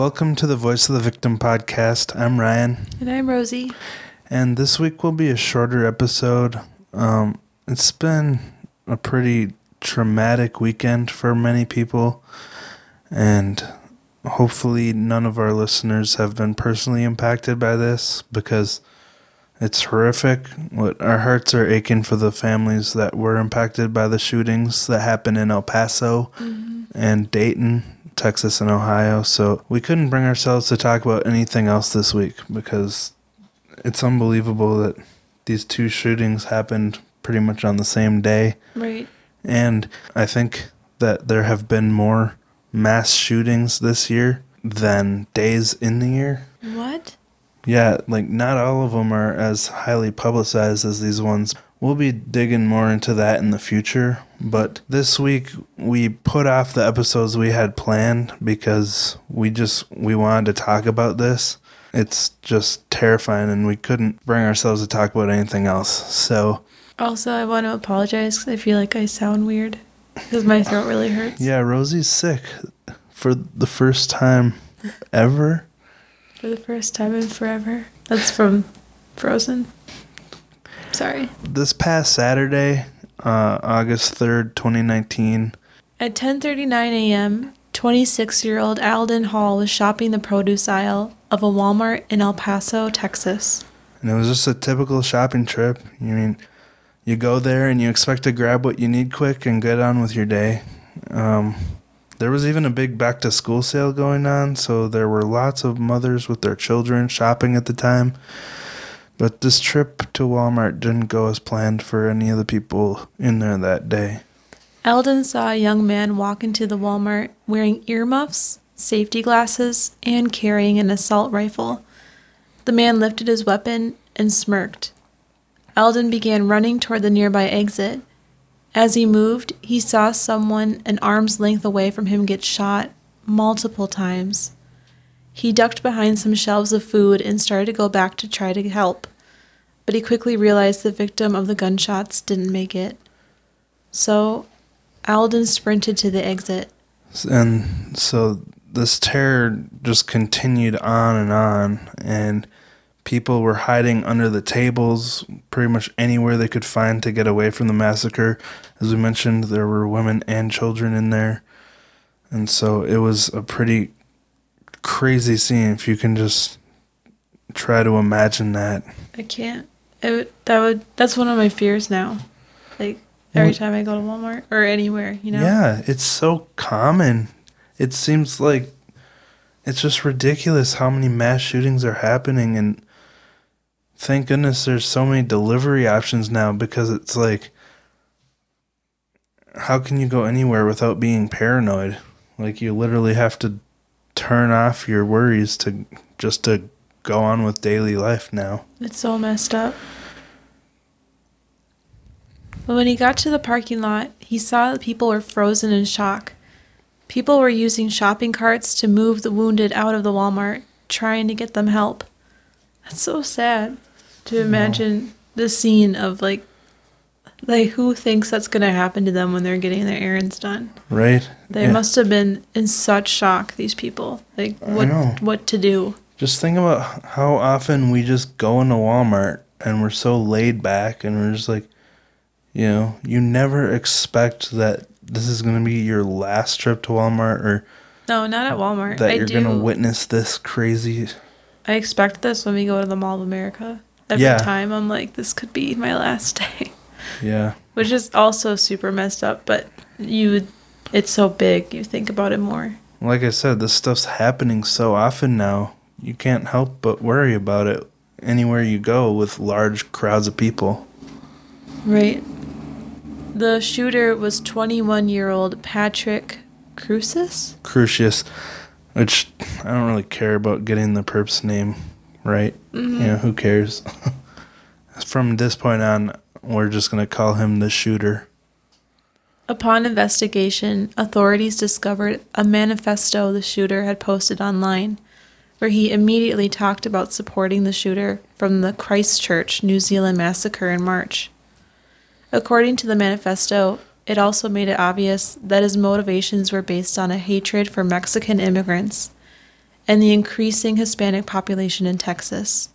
Welcome to the Voice of the Victim podcast. I'm Ryan, And I'm Rosie. and this week will be a shorter episode. Um, it's been a pretty traumatic weekend for many people, and hopefully, none of our listeners have been personally impacted by this because it's horrific. What our hearts are aching for the families that were impacted by the shootings that happened in El Paso and Dayton, Texas, and Ohio. So we couldn't bring ourselves to talk about anything else this week because it's unbelievable that these two shootings happened pretty much on the same day. Right. And I think that there have been more mass shootings this year than days in the year. What? Yeah, like not all of them are as highly publicized as these ones. We'll be digging more into that in the future, but this week we put off the episodes we had planned because we just we wanted to talk about this. It's just terrifying and we couldn't bring ourselves to talk about anything else. So, Also, I want to apologize because I feel like I sound weird because my throat really hurts. yeah, Rosie's sick for the first time ever. For the first time in forever. That's from Frozen. Sorry. This past Saturday, uh, August 3rd, 2019, At 10:39 a.m., 26-year-old Alden Hall was shopping the produce aisle of a Walmart in El Paso, Texas. And it was just a typical shopping trip. You mean, you go there and you expect to grab what you need quick and get on with your day. Um, there was even a big back to school sale going on, so there were lots of mothers with their children shopping at the time. But this trip to Walmart didn't go as planned for any of the people in there that day. Eldon saw a young man walk into the Walmart wearing earmuffs, safety glasses, and carrying an assault rifle. The man lifted his weapon and smirked. Eldon began running toward the nearby exit. As he moved, he saw someone an arm's length away from him get shot multiple times. He ducked behind some shelves of food and started to go back to try to help, but he quickly realized the victim of the gunshots didn't make it. So, Alden sprinted to the exit. And so this terror just continued on and on, and people were hiding under the tables, pretty much anywhere they could find to get away from the massacre. As we mentioned, there were women and children in there. And so it was a pretty crazy scene if you can just try to imagine that. I can't. It would, that would that's one of my fears now. Like every time I go to Walmart or anywhere, you know. Yeah, it's so common. It seems like it's just ridiculous how many mass shootings are happening and thank goodness there's so many delivery options now because it's like how can you go anywhere without being paranoid? Like you literally have to turn off your worries to just to go on with daily life now. It's so messed up. But when he got to the parking lot, he saw that people were frozen in shock. People were using shopping carts to move the wounded out of the Walmart, trying to get them help. That's so sad to imagine the scene of like like who thinks that's going to happen to them when they're getting their errands done. Right? They Yeah. must have been in such shock these people. Like what what to do. Just think about how often we just go into Walmart and we're so laid back and we're just like, you know, you never expect that this is going to be your last trip to Walmart or No, not at Walmart. that I you're do going to witness this crazy. I expect this when we go to the Mall of America. Every Yeah. time I'm like, this could be my last day, Yeah. which is also super messed up. But you, it's so big. You think about it more. Like I said, this stuff's happening so often now. You can't help but worry about it anywhere you go with large crowds of people. Right. The shooter was 21 year old Patrick Crucis. Crucius, which I don't really care about getting the perp's name right. Mm-hmm. Yeah, who cares? From this point on, we're just going to call him the shooter. Upon investigation, authorities discovered a manifesto the shooter had posted online, where he immediately talked about supporting the shooter from the Christchurch, New Zealand massacre in March. According to the manifesto, it also made it obvious that his motivations were based on a hatred for Mexican immigrants and the increasing Hispanic population in Texas.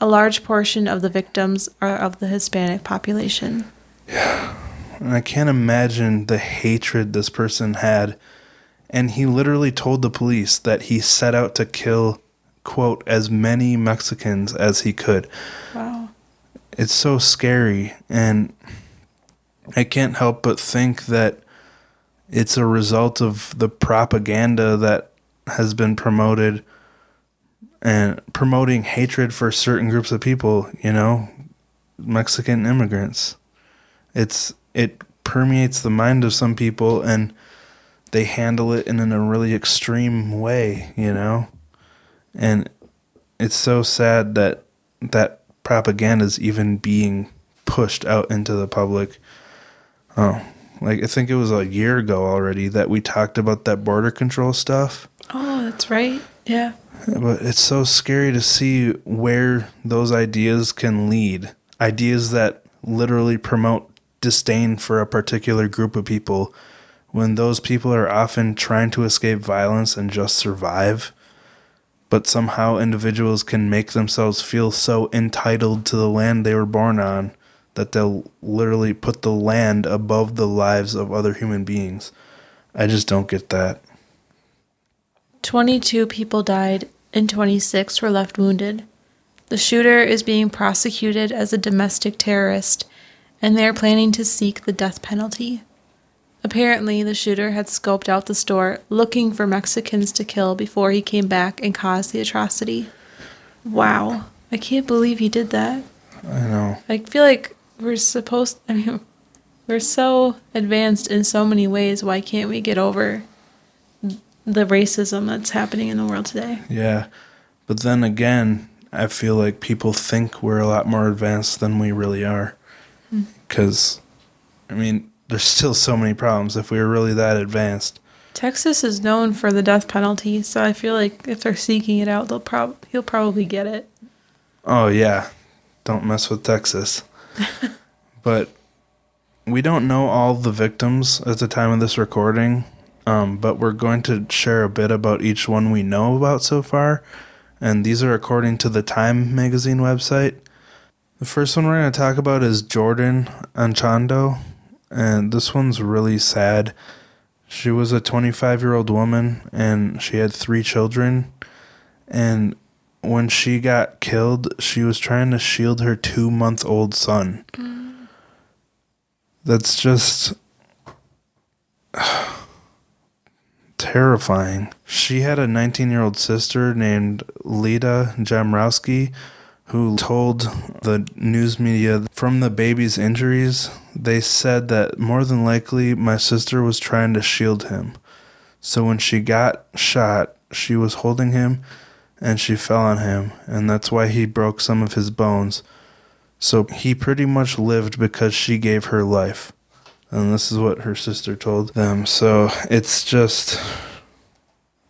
A large portion of the victims are of the Hispanic population. And I can't imagine the hatred this person had. And he literally told the police that he set out to kill, quote, as many Mexicans as he could. Wow. It's so scary. And I can't help but think that it's a result of the propaganda that has been promoted and promoting hatred for certain groups of people, you know, Mexican immigrants. It's it permeates the mind of some people and they handle it in a really extreme way, you know? And it's so sad that that propaganda is even being pushed out into the public. Oh, like I think it was a year ago already that we talked about that border control stuff. Oh, that's right. Yeah. But it's so scary to see where those ideas can lead. Ideas that literally promote disdain for a particular group of people when those people are often trying to escape violence and just survive. But somehow individuals can make themselves feel so entitled to the land they were born on that they'll literally put the land above the lives of other human beings. I just don't get that. 22 people died and 26 were left wounded. The shooter is being prosecuted as a domestic terrorist, and they are planning to seek the death penalty. Apparently, the shooter had scoped out the store looking for Mexicans to kill before he came back and caused the atrocity. Wow. I can't believe he did that. I know. I feel like we're supposed I mean we're so advanced in so many ways. Why can't we get over the racism that's happening in the world today? Yeah. But then again, I feel like people think we're a lot more advanced than we really are. Hmm. Because, I mean, there's still so many problems if we were really that advanced. Texas is known for the death penalty, so I feel like if they're seeking it out, they'll prob he'll probably get it. Oh, yeah. Don't mess with Texas. but we don't know all the victims at the time of this recording, um, but we're going to share a bit about each one we know about so far. And these are according to the Time magazine website. The first one we're going to talk about is Jordan Anchondo. And this one's really sad. She was a 25 year old woman and she had three children. And when she got killed, she was trying to shield her two month old son. Mm. That's just terrifying. She had a 19 year old sister named Leta Jamrowski who told the news media from the baby's injuries, they said that more than likely my sister was trying to shield him. So when she got shot, she was holding him and she fell on him, and that's why he broke some of his bones. So he pretty much lived because she gave her life. And this is what her sister told them. So it's just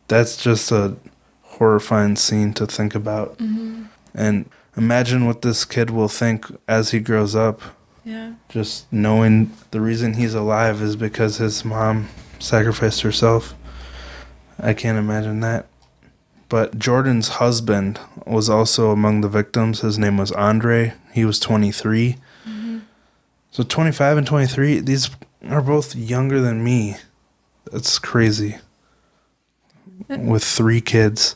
that's just a horrifying scene to think about. Mm-hmm. And imagine what this kid will think as he grows up. Yeah. Just knowing the reason he's alive is because his mom sacrificed herself. I can't imagine that. But Jordan's husband was also among the victims. His name was Andre. He was 23. Mm-hmm. So 25 and 23, these are both younger than me. That's crazy. With three kids.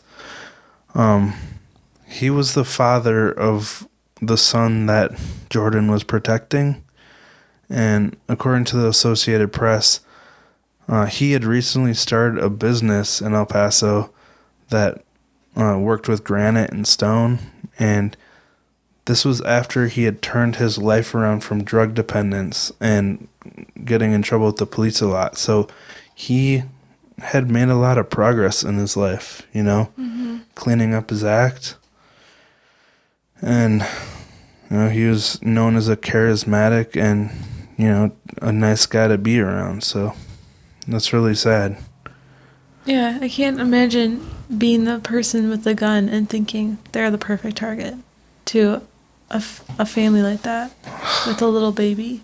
Um he was the father of the son that Jordan was protecting. And according to the Associated Press, uh, he had recently started a business in El Paso that uh, worked with granite and stone. And this was after he had turned his life around from drug dependence and getting in trouble with the police a lot. So he had made a lot of progress in his life, you know, cleaning up his act. And, you know, he was known as a charismatic and, you know, a nice guy to be around. So that's really sad. Yeah, I can't imagine being the person with the gun and thinking they're the perfect target to a, f- a family like that with a little baby.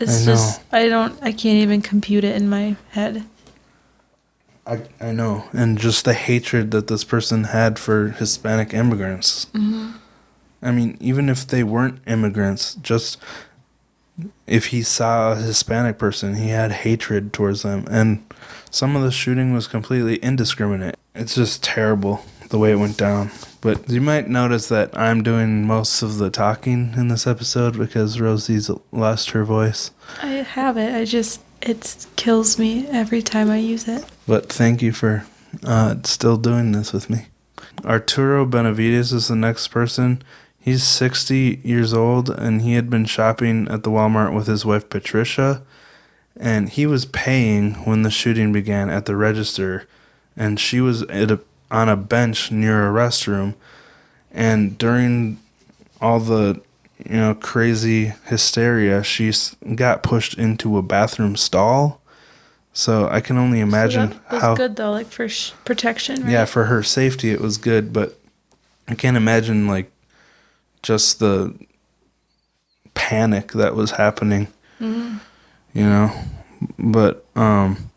It's I just I don't I can't even compute it in my head. I, I know. And just the hatred that this person had for Hispanic immigrants. Mm-hmm. I mean, even if they weren't immigrants, just if he saw a Hispanic person, he had hatred towards them. And some of the shooting was completely indiscriminate. It's just terrible the way it went down. But you might notice that I'm doing most of the talking in this episode because Rosie's lost her voice. I have it. I just it kills me every time I use it. But thank you for uh, still doing this with me. Arturo Benavides is the next person. He's 60 years old and he had been shopping at the Walmart with his wife Patricia. And he was paying when the shooting began at the register. And she was at a, on a bench near a restroom. And during all the you know crazy hysteria, she got pushed into a bathroom stall. So I can only imagine so that was how good though, like for sh- protection, right? yeah, for her safety, it was good, but I can't imagine like just the panic that was happening. Mhm. You know, but um,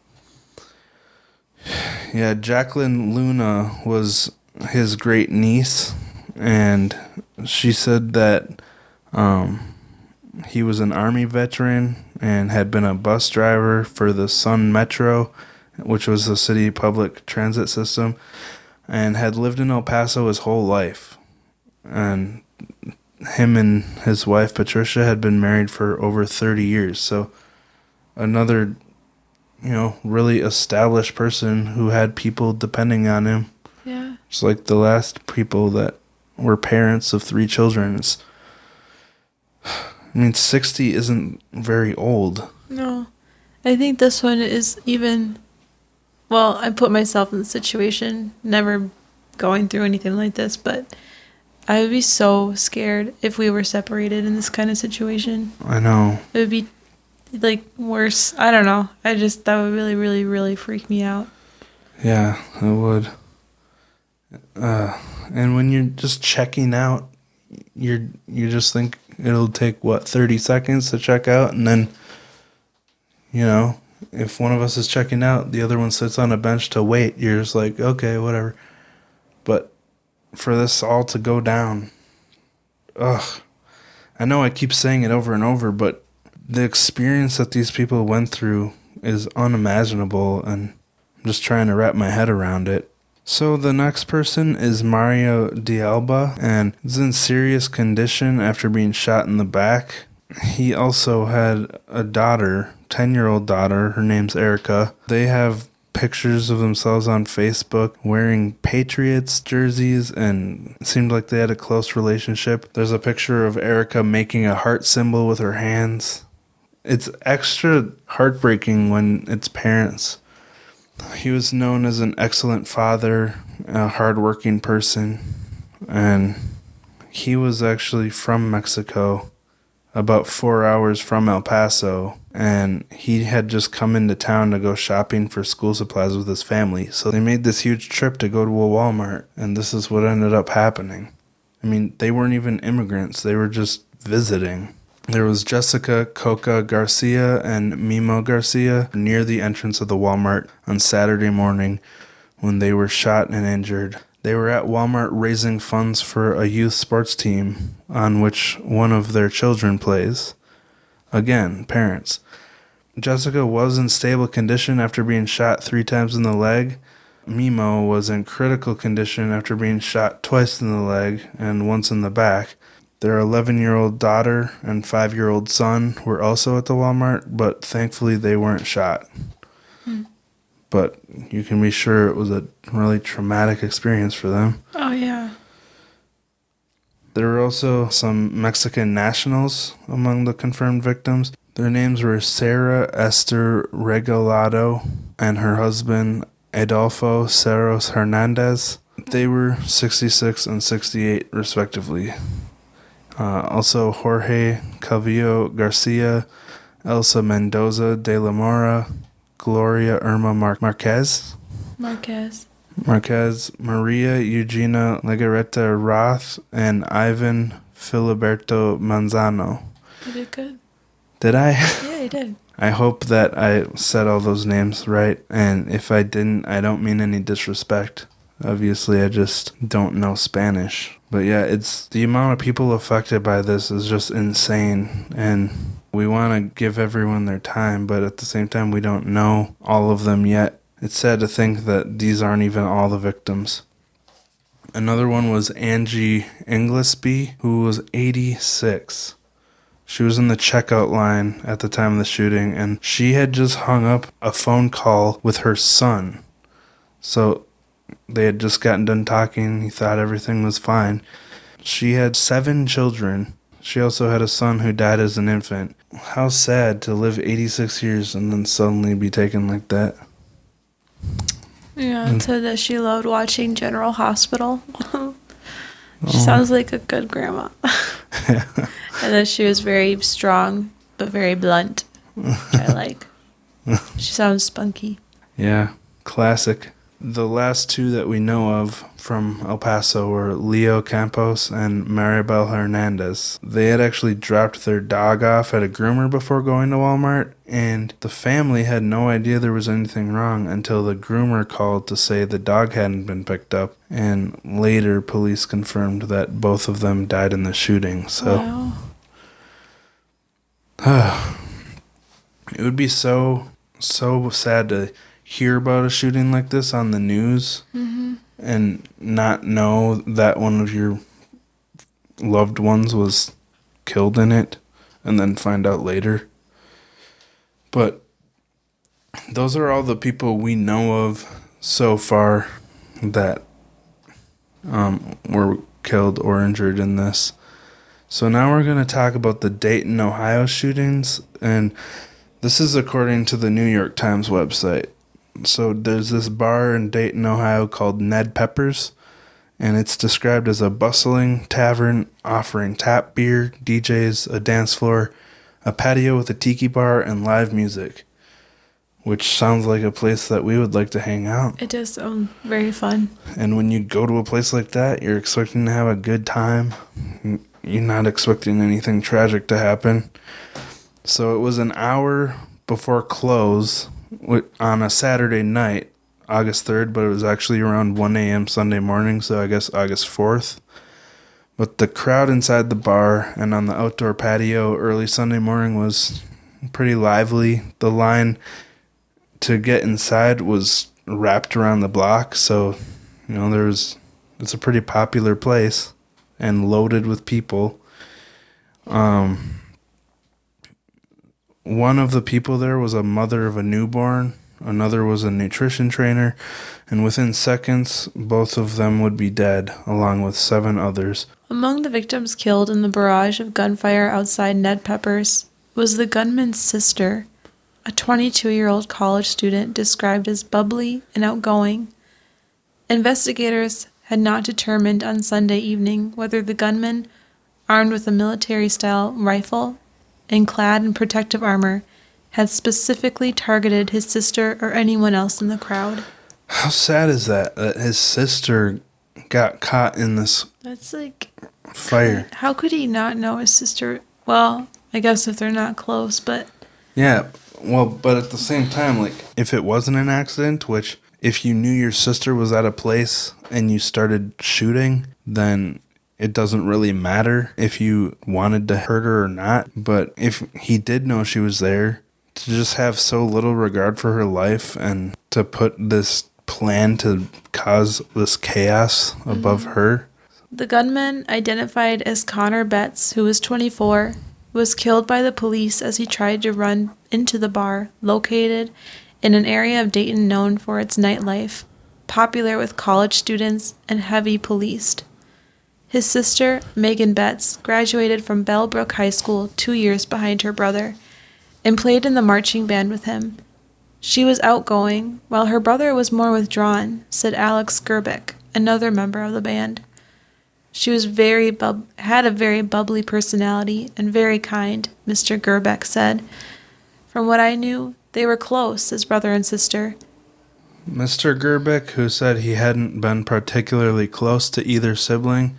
yeah, Jacqueline Luna was his great niece, and she said that um, he was an army veteran and had been a bus driver for the Sun Metro, which was the city public transit system, and had lived in El Paso his whole life. And him and his wife Patricia had been married for over 30 years. So another you know, really established person who had people depending on him. Yeah. It's like the last people that were parents of three children. It's, I mean, 60 isn't very old. No. I think this one is even well, I put myself in the situation, never going through anything like this, but I would be so scared if we were separated in this kind of situation. I know. It would be like worse. I don't know. I just that would really, really, really freak me out. Yeah, it would. Uh, and when you're just checking out, you're you just think it'll take what 30 seconds to check out, and then you know if one of us is checking out, the other one sits on a bench to wait. You're just like, okay, whatever. But for this all to go down, ugh. I know I keep saying it over and over, but the experience that these people went through is unimaginable, and I'm just trying to wrap my head around it. So the next person is Mario de Alba, and is in serious condition after being shot in the back. He also had a daughter, 10 year old daughter. Her name's Erica. They have pictures of themselves on Facebook wearing Patriots jerseys and seemed like they had a close relationship. There's a picture of Erica making a heart symbol with her hands. It's extra heartbreaking when it's parents. He was known as an excellent father, a hardworking person, and he was actually from Mexico, about four hours from El Paso, and he had just come into town to go shopping for school supplies with his family. So they made this huge trip to go to a Walmart, and this is what ended up happening. I mean, they weren't even immigrants, they were just visiting. There was Jessica Coca Garcia and Mimo Garcia near the entrance of the Walmart on Saturday morning when they were shot and injured. They were at Walmart raising funds for a youth sports team on which one of their children plays. Again, parents. Jessica was in stable condition after being shot three times in the leg. Mimo was in critical condition after being shot twice in the leg and once in the back. Their 11 year old daughter and 5 year old son were also at the Walmart, but thankfully they weren't shot. Hmm. But you can be sure it was a really traumatic experience for them. Oh yeah. There were also some Mexican nationals among the confirmed victims. Their names were Sarah Esther Regalado and her husband Adolfo Cerros Hernandez. They were 66 and 68, respectively. Uh, also, Jorge Calvillo Garcia, Elsa Mendoza de la Mora, Gloria Irma Mar- Marquez, Marquez. Marquez, Maria Eugenia Legarreta Roth, and Ivan Filiberto Manzano. You did good. Did I? Yeah, you did. I hope that I said all those names right. And if I didn't, I don't mean any disrespect. Obviously, I just don't know Spanish. But yeah, it's the amount of people affected by this is just insane. And we want to give everyone their time, but at the same time, we don't know all of them yet. It's sad to think that these aren't even all the victims. Another one was Angie Englisbee, who was 86. She was in the checkout line at the time of the shooting, and she had just hung up a phone call with her son. So they had just gotten done talking. He thought everything was fine. She had seven children. She also had a son who died as an infant. How sad to live 86 years and then suddenly be taken like that. Yeah, mm. it said that she loved watching General Hospital. she oh. sounds like a good grandma. and that she was very strong, but very blunt, I like. She sounds spunky. Yeah, classic. The last two that we know of from El Paso were Leo Campos and Maribel Hernandez. They had actually dropped their dog off at a groomer before going to Walmart, and the family had no idea there was anything wrong until the groomer called to say the dog hadn't been picked up. And later, police confirmed that both of them died in the shooting. So. Wow. it would be so so sad to hear about a shooting like this on the news and not know that one of your loved ones was killed in it and then find out later. But those are all the people we know of so far that um, were killed or injured in this. So now we're going to talk about the Dayton, Ohio shootings, and this is according to the New York Times website. So there's this bar in Dayton, Ohio called Ned Peppers, and it's described as a bustling tavern offering tap beer, DJs, a dance floor, a patio with a tiki bar, and live music. Which sounds like a place that we would like to hang out. It does sound very fun. And when you go to a place like that, you're expecting to have a good time. You're not expecting anything tragic to happen. So it was an hour before close on a Saturday night, August 3rd, but it was actually around 1 a.m. Sunday morning, so I guess August 4th. But the crowd inside the bar and on the outdoor patio early Sunday morning was pretty lively. The line to get inside was wrapped around the block, so you know there was it's a pretty popular place and loaded with people. Um one of the people there was a mother of a newborn, another was a nutrition trainer, and within seconds both of them would be dead along with seven others. Among the victims killed in the barrage of gunfire outside Ned Pepper's was the gunman's sister, a 22 year old college student described as bubbly and outgoing. Investigators had not determined on Sunday evening whether the gunman, armed with a military style rifle and clad in protective armor, had specifically targeted his sister or anyone else in the crowd. How sad is that that his sister got caught in this That's like, fire? how could he not know his sister? Well, I guess if they're not close, but Yeah, well, but at the same time, like, if it wasn't an accident, which if you knew your sister was at a place and you started shooting, then it doesn't really matter if you wanted to hurt her or not. But if he did know she was there, to just have so little regard for her life and to put this plan to cause this chaos above mm-hmm. her. The gunman, identified as Connor Betts, who was 24, was killed by the police as he tried to run into the bar located in an area of Dayton known for its nightlife, popular with college students and heavy policed. His sister, Megan Betts, graduated from Bellbrook High School two years behind her brother and played in the marching band with him. She was outgoing, while her brother was more withdrawn, said Alex Gerbeck, another member of the band. She was very bub- had a very bubbly personality and very kind, Mr. Gerbeck said. From what I knew, they were close as brother and sister. Mr. Gerbeck, who said he hadn't been particularly close to either sibling,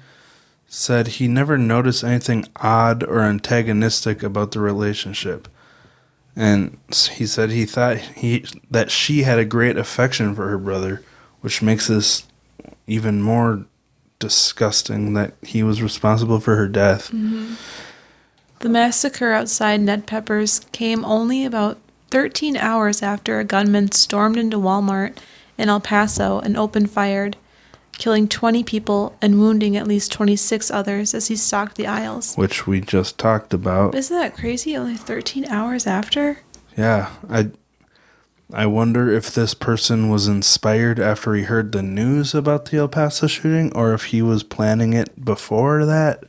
said he never noticed anything odd or antagonistic about the relationship. And he said he thought he that she had a great affection for her brother, which makes this even more disgusting that he was responsible for her death. Mm-hmm. The massacre outside Ned Pepper's came only about 13 hours after a gunman stormed into Walmart in El Paso and opened fire, killing 20 people and wounding at least 26 others as he stalked the aisles. Which we just talked about. Isn't that crazy? Only 13 hours after? Yeah, I I wonder if this person was inspired after he heard the news about the El Paso shooting or if he was planning it before that.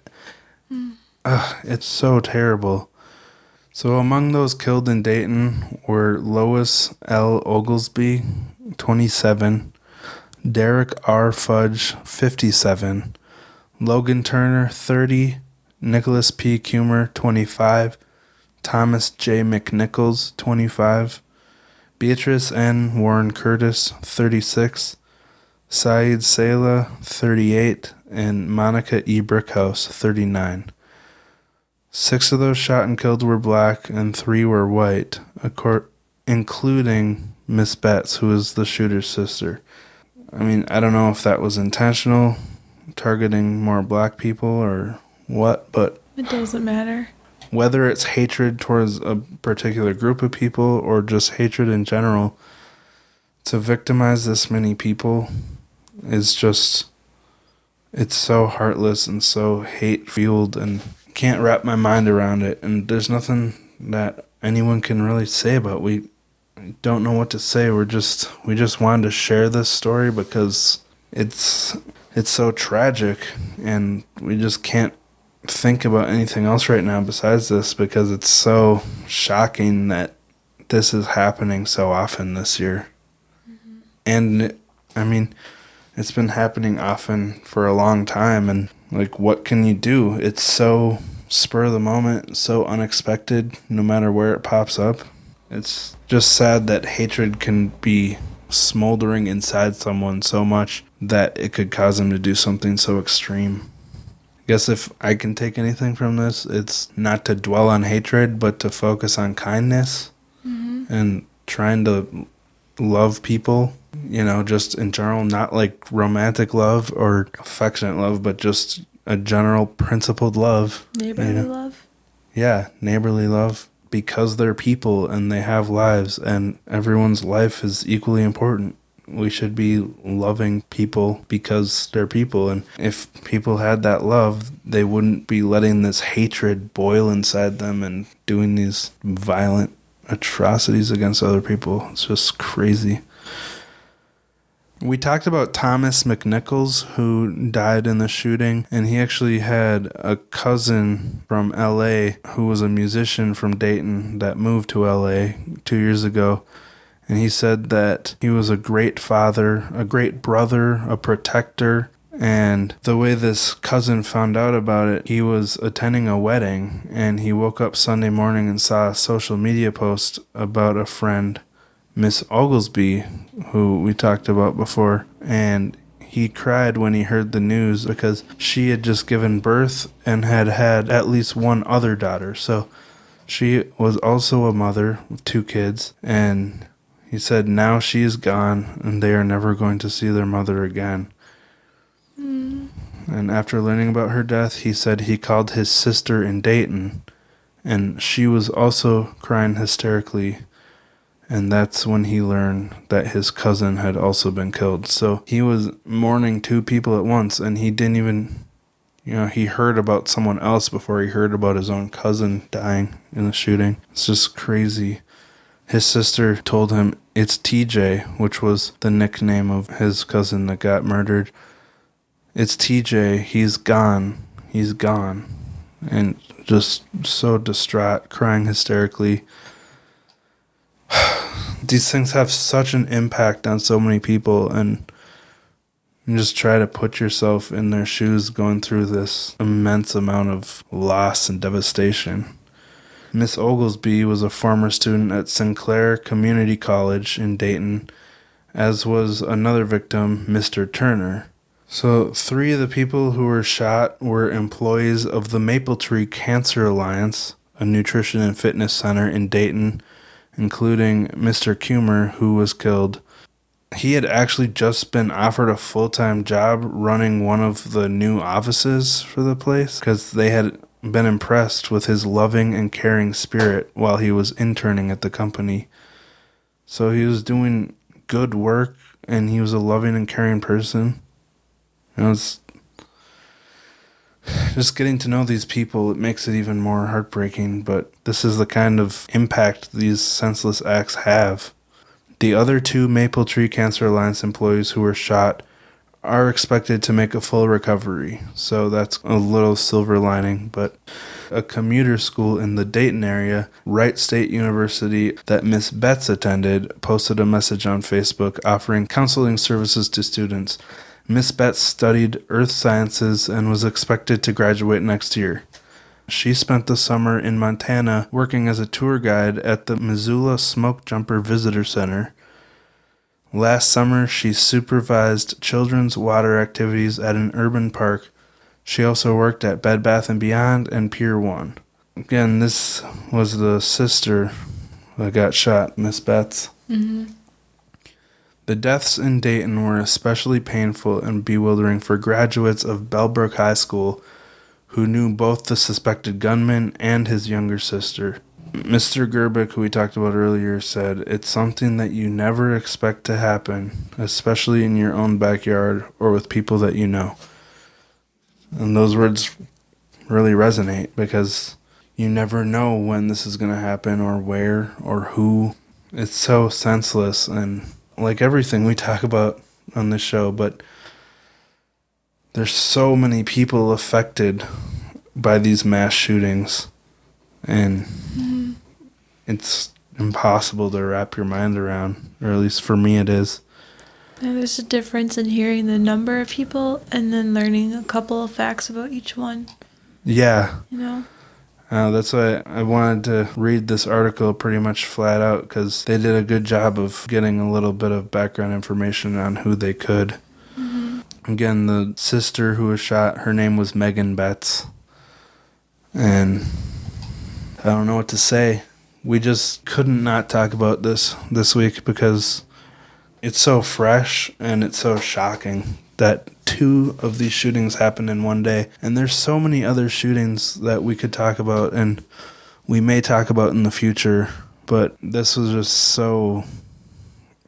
Mm. Ugh, it's so terrible. So, among those killed in Dayton were Lois L. Oglesby, 27, Derek R. Fudge, 57, Logan Turner, 30, Nicholas P. Cumer, 25, Thomas J. McNichols, 25, Beatrice N. Warren Curtis, 36, Saeed Saleh, 38, and Monica E. Brickhouse, 39. Six of those shot and killed were black, and three were white, including Miss Betts, who is the shooter's sister. I mean, I don't know if that was intentional, targeting more black people or what, but. It doesn't matter whether it's hatred towards a particular group of people or just hatred in general, to victimize this many people is just it's so heartless and so hate fueled and can't wrap my mind around it and there's nothing that anyone can really say about we don't know what to say we're just we just wanted to share this story because it's it's so tragic and we just can't think about anything else right now besides this because it's so shocking that this is happening so often this year. Mm-hmm. And I mean, it's been happening often for a long time and like what can you do? It's so spur of the moment, so unexpected no matter where it pops up. It's just sad that hatred can be smoldering inside someone so much that it could cause them to do something so extreme I guess if I can take anything from this, it's not to dwell on hatred, but to focus on kindness mm-hmm. and trying to love people, you know, just in general, not like romantic love or affectionate love, but just a general principled love. Neighborly you know? love? Yeah, neighborly love because they're people and they have lives and everyone's life is equally important we should be loving people because they're people. And if people had that love, they wouldn't be letting this hatred boil inside them and doing these violent atrocities against other people. It's just crazy. We talked about Thomas McNichols, who died in the shooting, and he actually had a cousin from LA who was a musician from Dayton that moved to LA two years ago and he said that he was a great father, a great brother, a protector. And the way this cousin found out about it, he was attending a wedding and he woke up Sunday morning and saw a social media post about a friend, Miss Oglesby, who we talked about before. And he cried when he heard the news because she had just given birth and had had at least one other daughter. So she was also a mother with two kids and he said, Now she is gone, and they are never going to see their mother again. Mm. And after learning about her death, he said he called his sister in Dayton, and she was also crying hysterically. And that's when he learned that his cousin had also been killed. So he was mourning two people at once, and he didn't even, you know, he heard about someone else before he heard about his own cousin dying in the shooting. It's just crazy. His sister told him it's TJ, which was the nickname of his cousin that got murdered. It's TJ. He's gone. He's gone. And just so distraught, crying hysterically. These things have such an impact on so many people, and just try to put yourself in their shoes going through this immense amount of loss and devastation. Miss Oglesby was a former student at Sinclair Community College in Dayton, as was another victim, Mr. Turner. So, three of the people who were shot were employees of the Maple Tree Cancer Alliance, a nutrition and fitness center in Dayton, including Mr. Cumer, who was killed. He had actually just been offered a full time job running one of the new offices for the place because they had been impressed with his loving and caring spirit while he was interning at the company. So he was doing good work and he was a loving and caring person. It was just getting to know these people, it makes it even more heartbreaking, but this is the kind of impact these senseless acts have. The other two Maple Tree Cancer Alliance employees who were shot are expected to make a full recovery, so that's a little silver lining. But a commuter school in the Dayton area, Wright State University, that Miss Betts attended, posted a message on Facebook offering counseling services to students. Miss Betts studied earth sciences and was expected to graduate next year. She spent the summer in Montana working as a tour guide at the Missoula Smoke Jumper Visitor Center. Last summer, she supervised children's water activities at an urban park. She also worked at Bed Bath & Beyond and Pier 1. Again, this was the sister that got shot, Miss Betts. Mm-hmm. The deaths in Dayton were especially painful and bewildering for graduates of Bellbrook High School who knew both the suspected gunman and his younger sister. Mr. Gerbeck, who we talked about earlier, said, It's something that you never expect to happen, especially in your own backyard or with people that you know. And those words really resonate because you never know when this is going to happen or where or who. It's so senseless and like everything we talk about on this show, but there's so many people affected by these mass shootings and mm-hmm. it's impossible to wrap your mind around or at least for me it is. Yeah, there's a difference in hearing the number of people and then learning a couple of facts about each one. Yeah. You know uh, that's why I wanted to read this article pretty much flat out because they did a good job of getting a little bit of background information on who they could. Mm-hmm. Again, the sister who was shot, her name was Megan Betts. And I don't know what to say. We just couldn't not talk about this this week because it's so fresh and it's so shocking that two of these shootings happened in one day. And there's so many other shootings that we could talk about and we may talk about in the future, but this was just so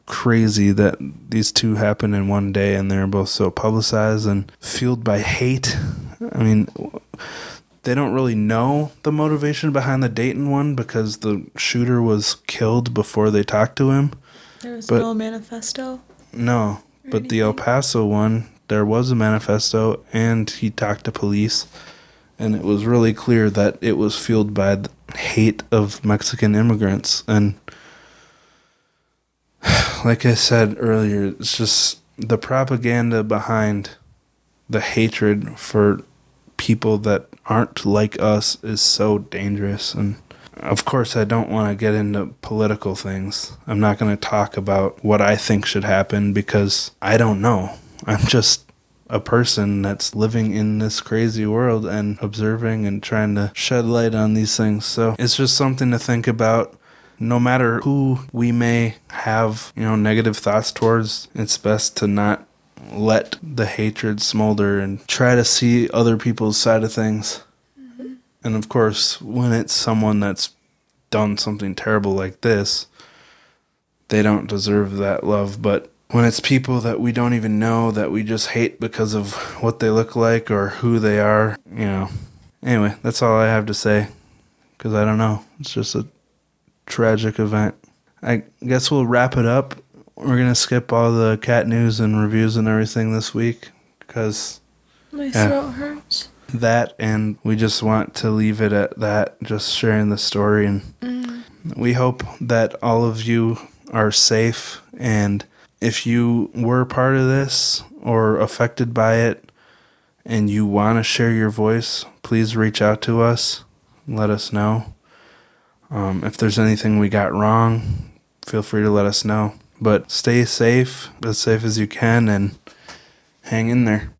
crazy that these two happened in one day and they're both so publicized and fueled by hate. I mean, they don't really know the motivation behind the Dayton one because the shooter was killed before they talked to him. There was but, no manifesto. No, but the El Paso one, there was a manifesto, and he talked to police, and it was really clear that it was fueled by the hate of Mexican immigrants. And like I said earlier, it's just the propaganda behind the hatred for people that aren't like us is so dangerous and of course, I don't want to get into political things. I'm not going to talk about what I think should happen because I don't know. I'm just a person that's living in this crazy world and observing and trying to shed light on these things. So it's just something to think about. No matter who we may have, you know, negative thoughts towards, it's best to not let the hatred smolder and try to see other people's side of things. Mm-hmm. And of course, when it's someone that's done something terrible like this, they don't deserve that love. But when it's people that we don't even know that we just hate because of what they look like or who they are, you know. Anyway, that's all I have to say because I don't know. It's just a tragic event. I guess we'll wrap it up. We're going to skip all the cat news and reviews and everything this week because my yeah. throat hurts that and we just want to leave it at that just sharing the story and mm. we hope that all of you are safe and if you were part of this or affected by it and you want to share your voice please reach out to us. Let us know. Um, if there's anything we got wrong feel free to let us know. But stay safe as safe as you can and hang in there